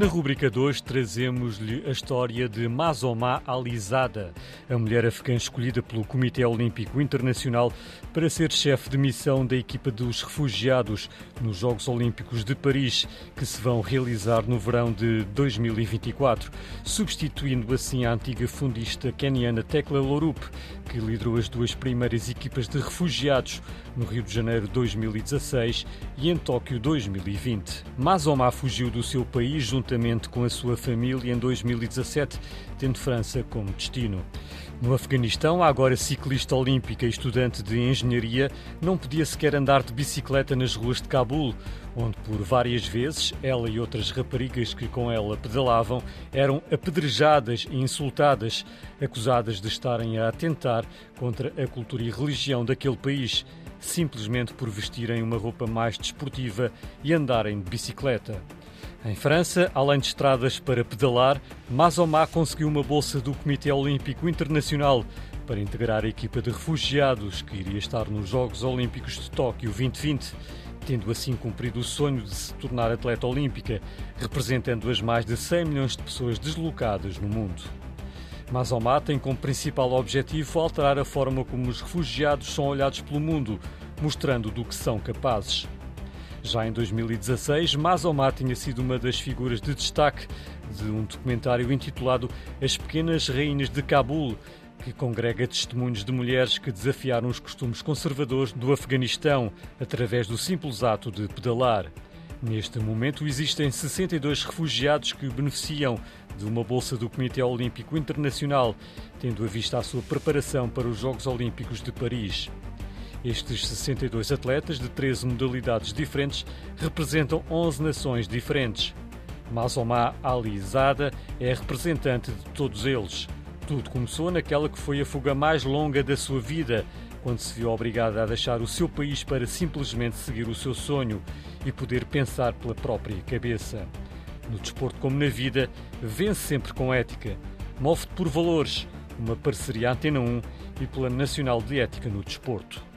Na rubrica 2 trazemos-lhe a história de Mazomá Alizada, a mulher afegã escolhida pelo Comitê Olímpico Internacional para ser chefe de missão da equipa dos refugiados nos Jogos Olímpicos de Paris, que se vão realizar no verão de 2024, substituindo assim a antiga fundista keniana Tekla Lorup, que liderou as duas primeiras equipas de refugiados no Rio de Janeiro 2016 e em Tóquio 2020. Mazomá fugiu do seu país junto com a sua família em 2017, tendo França como destino. No Afeganistão, a agora ciclista olímpica e estudante de engenharia não podia sequer andar de bicicleta nas ruas de Cabul, onde por várias vezes ela e outras raparigas que com ela pedalavam eram apedrejadas e insultadas, acusadas de estarem a atentar contra a cultura e religião daquele país, simplesmente por vestirem uma roupa mais desportiva e andarem de bicicleta. Em França, além de estradas para pedalar, Mazomá conseguiu uma bolsa do Comitê Olímpico Internacional para integrar a equipa de refugiados que iria estar nos Jogos Olímpicos de Tóquio 2020, tendo assim cumprido o sonho de se tornar atleta olímpica, representando as mais de 100 milhões de pessoas deslocadas no mundo. Mazomá tem como principal objetivo alterar a forma como os refugiados são olhados pelo mundo, mostrando do que são capazes. Já em 2016, Mazomá tinha sido uma das figuras de destaque de um documentário intitulado As Pequenas Rainhas de Cabul, que congrega testemunhos de mulheres que desafiaram os costumes conservadores do Afeganistão através do simples ato de pedalar. Neste momento, existem 62 refugiados que beneficiam de uma bolsa do Comitê Olímpico Internacional, tendo a vista a sua preparação para os Jogos Olímpicos de Paris. Estes 62 atletas de 13 modalidades diferentes representam 11 nações diferentes. Mazomá Alizada é representante de todos eles. Tudo começou naquela que foi a fuga mais longa da sua vida, quando se viu obrigada a deixar o seu país para simplesmente seguir o seu sonho e poder pensar pela própria cabeça. No desporto como na vida, vence sempre com ética. Move-te por valores, uma parceria Antena 1 e pela Nacional de Ética no Desporto.